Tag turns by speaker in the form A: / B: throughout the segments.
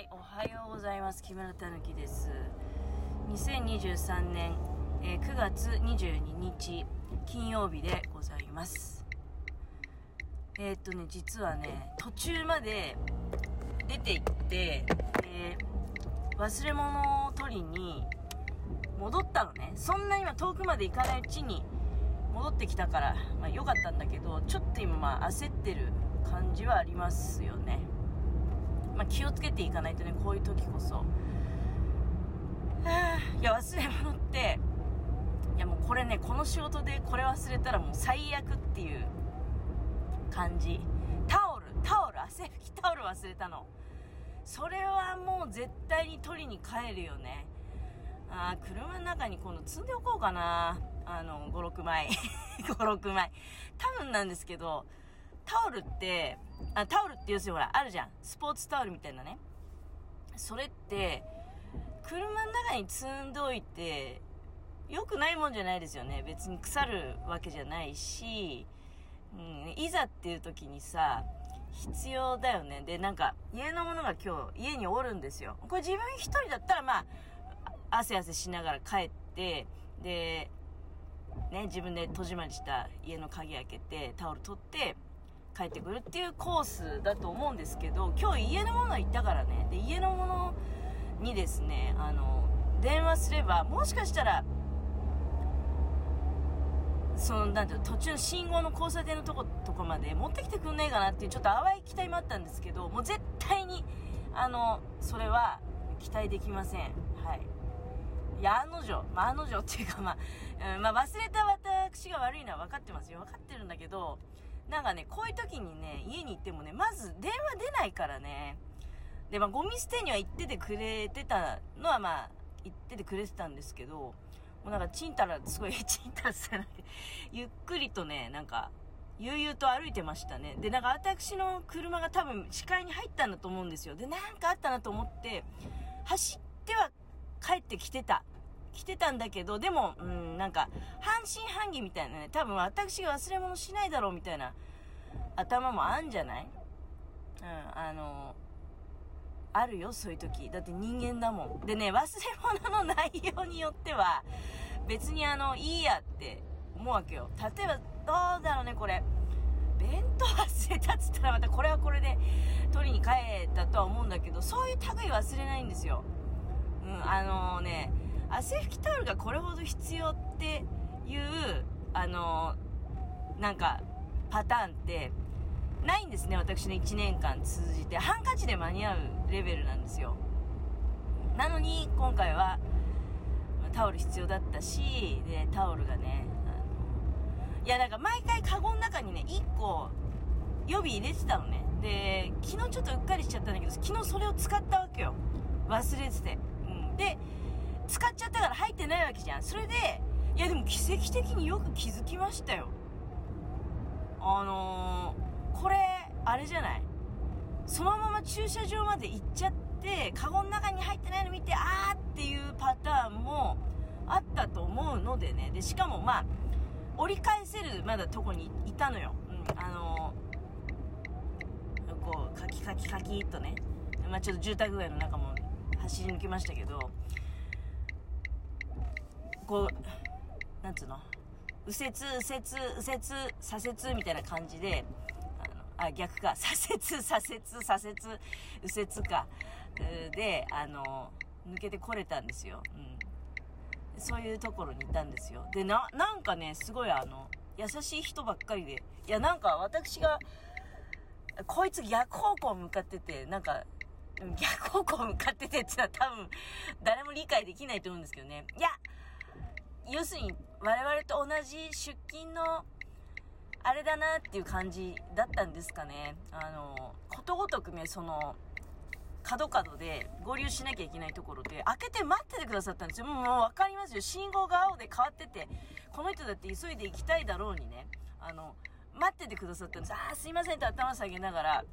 A: はい、おはようございます。木村たぬきです。2023年、えー9月22日、金曜日でございます。えーっとね、実はね、途中まで出て行って、で忘れ物を取りに戻ったのね。そんなには遠くまで行かないうちに戻ってきたから、まあ良かったんだけど、ちょっと今まあ焦ってる感じはありますよね。まあ、気をつけていかないとねこういう時こそ。いや忘れ物っていやもうこれねこの仕事でこれ忘れたらもう最悪っていう感じ。タオルタオル汗拭きタオル忘れたの。それはもう絶対に取りに帰るよね。あー車の中に今度積んでおこうかな。あの56枚。56枚。多分なんですけどタオルってあタオルって要するにほらあるじゃん。スポーツタオルみたいなね。それって車の中に積んどいて良くないもんじゃないですよね。別に腐るわけじゃないし、うん、いざっていう時にさ必要だよね。でなんか家のものが今日家におるんですよ。これ自分一人だったらまあ汗汗しながら帰ってでね自分で戸締まりした家の鍵開けてタオル取って帰ってくるっていうコースだと思うんですけど今日家のもの行ったからね。で家のものにですねあの電話すればもしかしたらそのなんていうの途中の信号の交差点のとことかまで持ってきてくんねえかなっていうちょっと淡い期待もあったんですけどもう絶対にあのそれは期待できません。はい。いや案の定、まあ、案の定っていうかまあ、うんまあ、忘れた私が悪いのは分かってますよ。分かってるんだけどなんかね、こういう時にね、家に行ってもね、まず電話出ないからね。で、まあ、ゴミ捨てには行っててくれてたのは、まあ、行っててくれてたんですけど、もうなんか、ちんたら、すごい、ちんたらするゆっくりとね、なんか、悠々と歩いてましたね。で、なんか、私の車が多分、視界に入ったんだと思うんですよ。で、なんかあったなと思って、走っては帰ってきてた。来てたんだけど、でも、うん、なんか、半信半疑みたいなね、多分私が忘れ物しないだろうみたいな頭もあんじゃない？うん、あの、あるよ、そういう時。だって人間だもん。でね、忘れ物の内容によっては、別にあの、いいやって思うわけよ。例えば、どうだろうね、これ。弁当忘れたっつったらまたこれはこれで取りに帰ったとは思うんだけど、そういう類忘れないんですよ。うん、あのね、汗拭きタオルがこれほど必要っていう、あのなんか、パターンって、ないんですね、私の1年間通じて。ハンカチで間に合うレベルなんですよ。なのに、今回は、タオル必要だったし、で、タオルがね、いや、なんか毎回カゴの中にね、1個、予備入れてたのね。で、昨日ちょっとうっかりしちゃったんだけど、昨日それを使ったわけよ。忘れてて。うん。で、使っちゃったから入ってないわけじゃん。それで、いやでも奇跡的によく気づきましたよ。あのー、これ、あれじゃない？そのまま駐車場まで行っちゃって、カゴの中に入ってないの見て、あーっていうパターンもあったと思うのでね。で、しかもまあ、折り返せるまだとこにいたのよ。うん、あのー、こう、カキカキカキっとね。まあちょっと住宅街の中も走り抜けましたけど、こう、なんつうの？右折、右折、右折、左折みたいな感じで、あの、あ、逆か、左折、左折、左折、右折か、で、あの、抜けてこれたんですよ。うん。そういうところにいたんですよ。で、な、なんかね、すごいあの、優しい人ばっかりで、いや、なんか私が、こいつ逆方向向かってて、なんか、逆方向向かっててってのは多分、誰も理解できないと思うんですけどね。いや、要するに我々と同じ出勤のあれだなっていう感じだったんですかね。あの、ことごとくね、その、角角で合流しなきゃいけないところで開けて待っててくださったんですよ。もう分かりますよ。信号が青で変わってて、この人だって急いで行きたいだろうにね、あの、待っててくださったんです。あーすいませんって頭下げながら、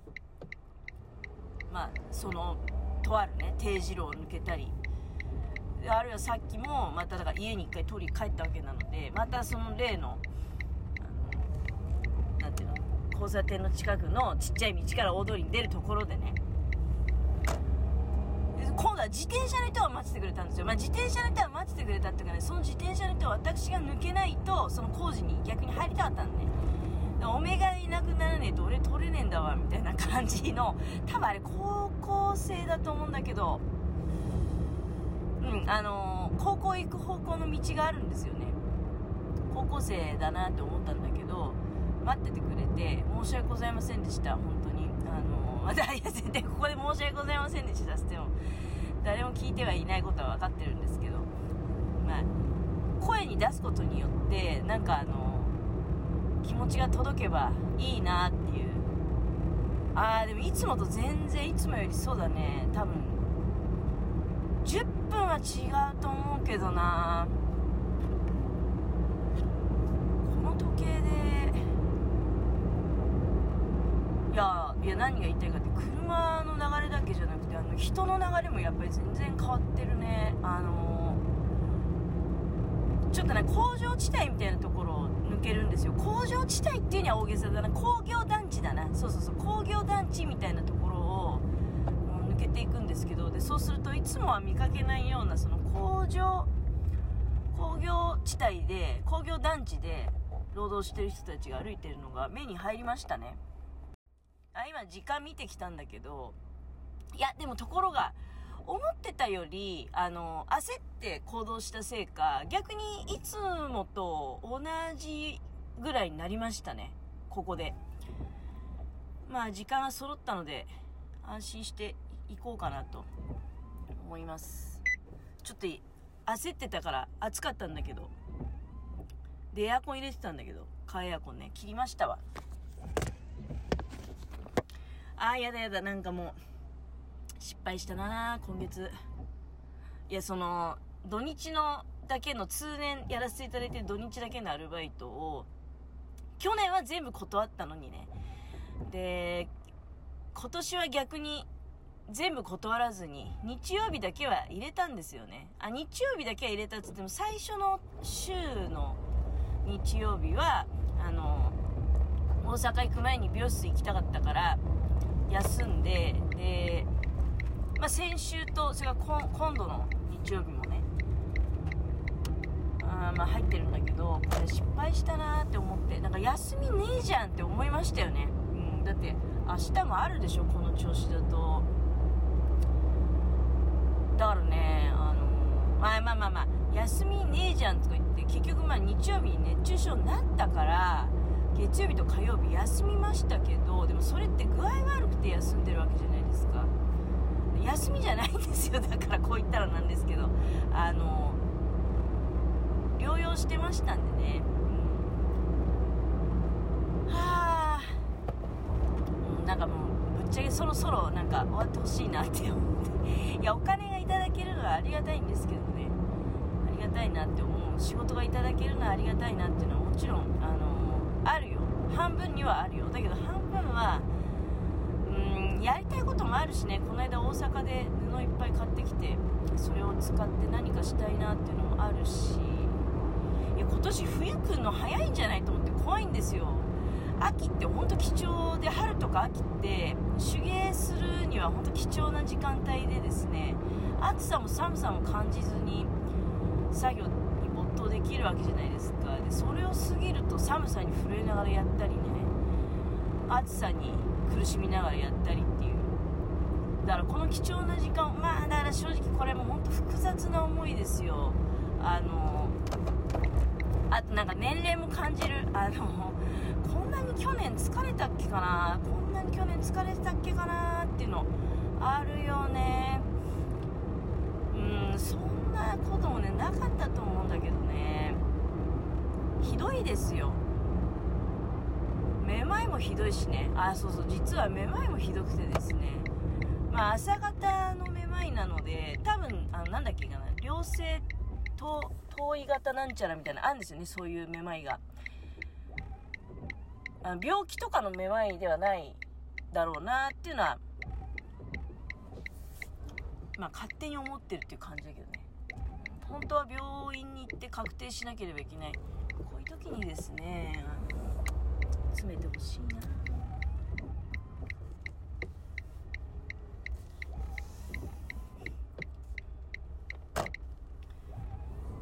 A: まあ、その、とあるね、定時路を抜けたり、あるいはさっきもまただから家に一回取り帰ったわけなのでまたその例のあのなんていうの交差点の近くのちっちゃい道から大通りに出るところでね今度は自転車の人は待っててくれたんですよ。まあ、自転車の人は待っててくれたっていうかね、その自転車の人は私が抜けないと、その工事に逆に入りたかったんでね。おめがいなくならねえと俺取れねえんだわ、みたいな感じの、多分あれ高校生だと思うんだけど、あのー、高校行く方向の道があるんですよね。高校生だなって思ったんだけど、待っててくれて、申し訳ございませんでした、本当に。あのー、また、いや、絶対ここで申し訳ございませんでしたっても、誰も聞いてはいないことは分かってるんですけど、まあ、声に出すことによって、なんかあの気持ちが届けばいいなっていう。あー、でもいつもと全然、いつもよりそうだね、多分、10分は違うと思うけどなこの時計で、いや、いや何が言いたいかって、車の流れだけじゃなくて、あの、人の流れもやっぱり全然変わってるね。あのちょっとね、工場地帯みたいなところを抜けるんですよ。工場地帯っていうには大げさだな。工業団地だな。そうそうそう。工業団地みたいなとこていくんですけど、で、そうするといつもは見かけないような、その工場、工業地帯で、工業団地で労働してる人たちが歩いてるのが目に入りましたね。あ、今時間見てきたんだけど、いや、でもところが、思ってたより、あの、焦って行動したせいか、逆にいつもと同じぐらいになりましたね。ここで。まあ、時間が揃ったので、安心して行こうかなと思います。ちょっと焦ってたから暑かったんだけど、で、エアコン入れてたんだけど、カーエアコンね、切りましたわ。あー、やだやだ、なんかもう、失敗したな今月。いや、その、土日のだけの通年やらせていただいてる土日だけのアルバイトを、去年は全部断ったのにね。で、今年は逆に全部断らずに、日曜日だけは入れたんですよね。あ、日曜日だけは入れたっつっても、最初の週の日曜日は、あの、大阪行く前に美容室行きたかったから、休んで、で、まあ、先週とそれから今度の日曜日もねあまあ入ってるんだけどこれ失敗したなって思ってなんか休みねえじゃんって思いましたよね、うん、だって明日もあるでしょこの調子だとだからねあのまあまあまあ休みねえじゃんとか言って結局まあ日曜日に熱中症になったから月曜日と火曜日休みましたけどでもそれって具合悪くて休んでるわけじゃないですか。休みじゃないんですよだからこう言ったらなんですけどあの療養してましたんでね、うん、はあ。なんかもうぶっちゃけそろそろなんか終わってほしいなって思って。いやお金がいただけるのはありがたいんですけどたいなって思う。仕事がいただけるのはありがたいなっていうのはもちろんあのあるよ。半分にはあるよ。だけど半分はやりたいこともあるしね。この間大阪で布いっぱい買ってきてそれを使って何かしたいなっていうのもあるし。いや今年冬来るの早いんじゃないと思って怖いんですよ。秋って本当貴重で春とか秋って手芸するには本当貴重な時間帯でですね暑さも寒さも感じずに作業に没頭できるわけじゃないですか。でそれを過ぎると寒さに震えながらやったりね暑さに苦しみながらやったりっていう。だからこの貴重な時間まあだから正直これも本当複雑な思いですよ。あのあとなんか年齢も感じる。あのこんなに去年疲れたっけかな。こんなに去年疲れてたっけかなっていうのあるよね。うんそんなこともねなかったと思うんだけどね。ひどいですよ。めまいもひどいしね。あそうそう。実はめまいもひどくてですね。まあ朝方のめまいなので多分あのなんだっけかな。良性と遠い型なんちゃらみたいなあるんですよね。そういうめまいが。あ病気とかのめまいではないだろうなっていうのはまあ、勝手に思ってるっていう感じだけどね。本当は病院に行って確定しなければいけない。こういう時にですね詰めてほしいな。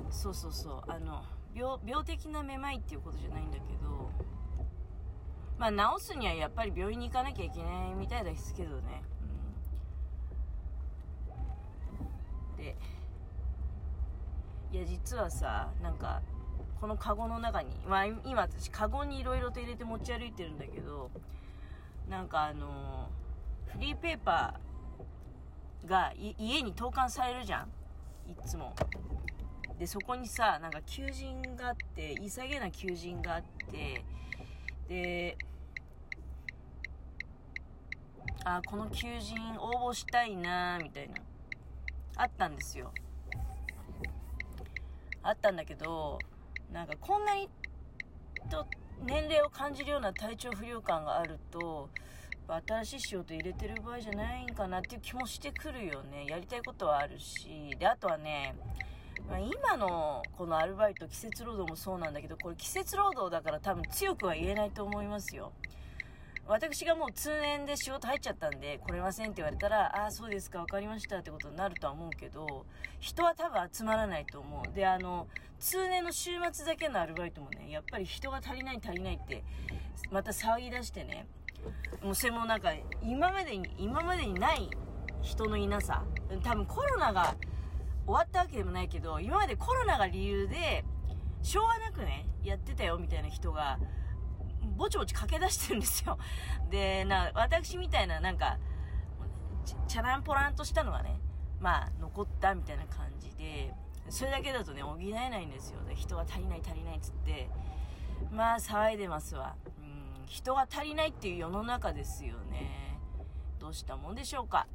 A: そうそうそう。あの病病的なめまいっていうことじゃないんだけどまあ治すにはやっぱり病院に行かなきゃいけないみたいですけどね。いや実はさなんかこのカゴの中に、まあ、今私カゴにいろいろと入れて持ち歩いてるんだけどなんかあのフリーペーパーが家に投函されるじゃん。いつも。でそこにさなんか求人があって潔げな求人があってであこの求人応募したいなみたいなあったんですよ。あったんだけどなんかこんなにと年齢を感じるような体調不良感があると新しい仕事入れてる場合じゃないんかなっていう気もしてくるよねやりたいことはあるしであとはねま、今のこのアルバイト、季節労働もそうなんだけど、これ季節労働だから多分強くは言えないと思いますよ。私がもう通年で仕事入っちゃったんで、来れませんって言われたら、ああ、そうですか、分かりましたってことになるとは思うけど、人は多分集まらないと思う。で、あの、通年の週末だけのアルバイトもね、やっぱり人が足りない足りないって、また騒ぎ出してね、もうそれもなんか、今までに、今までにない人のいなさ、多分コロナが、終わったわけでもないけど、今までコロナが理由で、しょうがなくね、やってたよみたいな人が、ぼちぼち駆け出してるんですよ。で、な、私みたいな、なんか、チャランポランとしたのがね、まあ、残ったみたいな感じで、それだけだとね、補えないんですよ。で人が足りない足りないっつって、まあ、騒いでますわ。うん、人が足りないっていう世の中ですよね。どうしたもんでしょうか。